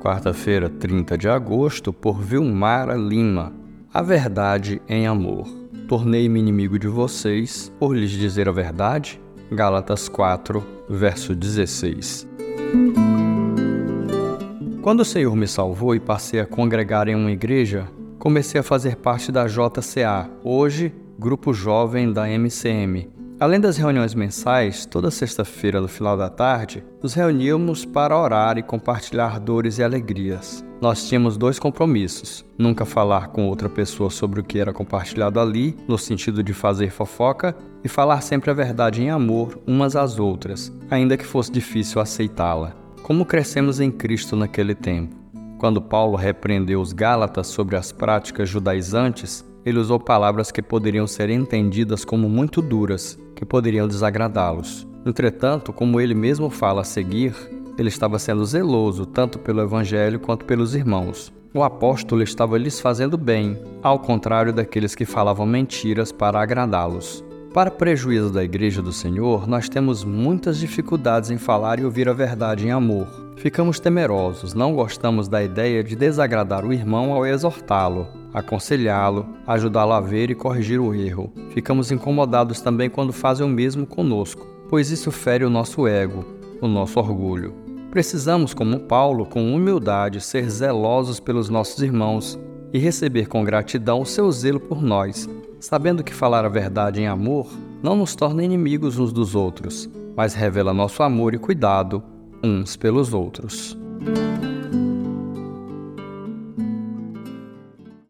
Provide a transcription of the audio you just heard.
Quarta-feira, 30 de agosto, por Vilmara Lima. A verdade em amor. Tornei-me inimigo de vocês por lhes dizer a verdade. Gálatas 4, verso 16. Quando o Senhor me salvou e passei a congregar em uma igreja, comecei a fazer parte da JCA, hoje Grupo Jovem da MCM, Além das reuniões mensais, toda sexta-feira no final da tarde, nos reuníamos para orar e compartilhar dores e alegrias. Nós tínhamos dois compromissos: nunca falar com outra pessoa sobre o que era compartilhado ali, no sentido de fazer fofoca, e falar sempre a verdade em amor umas às outras, ainda que fosse difícil aceitá-la. Como crescemos em Cristo naquele tempo? Quando Paulo repreendeu os Gálatas sobre as práticas judaizantes, ele usou palavras que poderiam ser entendidas como muito duras, que poderiam desagradá-los. Entretanto, como ele mesmo fala a seguir, ele estava sendo zeloso tanto pelo Evangelho quanto pelos irmãos. O apóstolo estava lhes fazendo bem, ao contrário daqueles que falavam mentiras para agradá-los. Para prejuízo da Igreja do Senhor, nós temos muitas dificuldades em falar e ouvir a verdade em amor. Ficamos temerosos, não gostamos da ideia de desagradar o irmão ao exortá-lo, aconselhá-lo, ajudá-lo a ver e corrigir o erro. Ficamos incomodados também quando fazem o mesmo conosco, pois isso fere o nosso ego, o nosso orgulho. Precisamos, como Paulo, com humildade, ser zelosos pelos nossos irmãos e receber com gratidão o seu zelo por nós, sabendo que falar a verdade em amor não nos torna inimigos uns dos outros, mas revela nosso amor e cuidado uns pelos outros.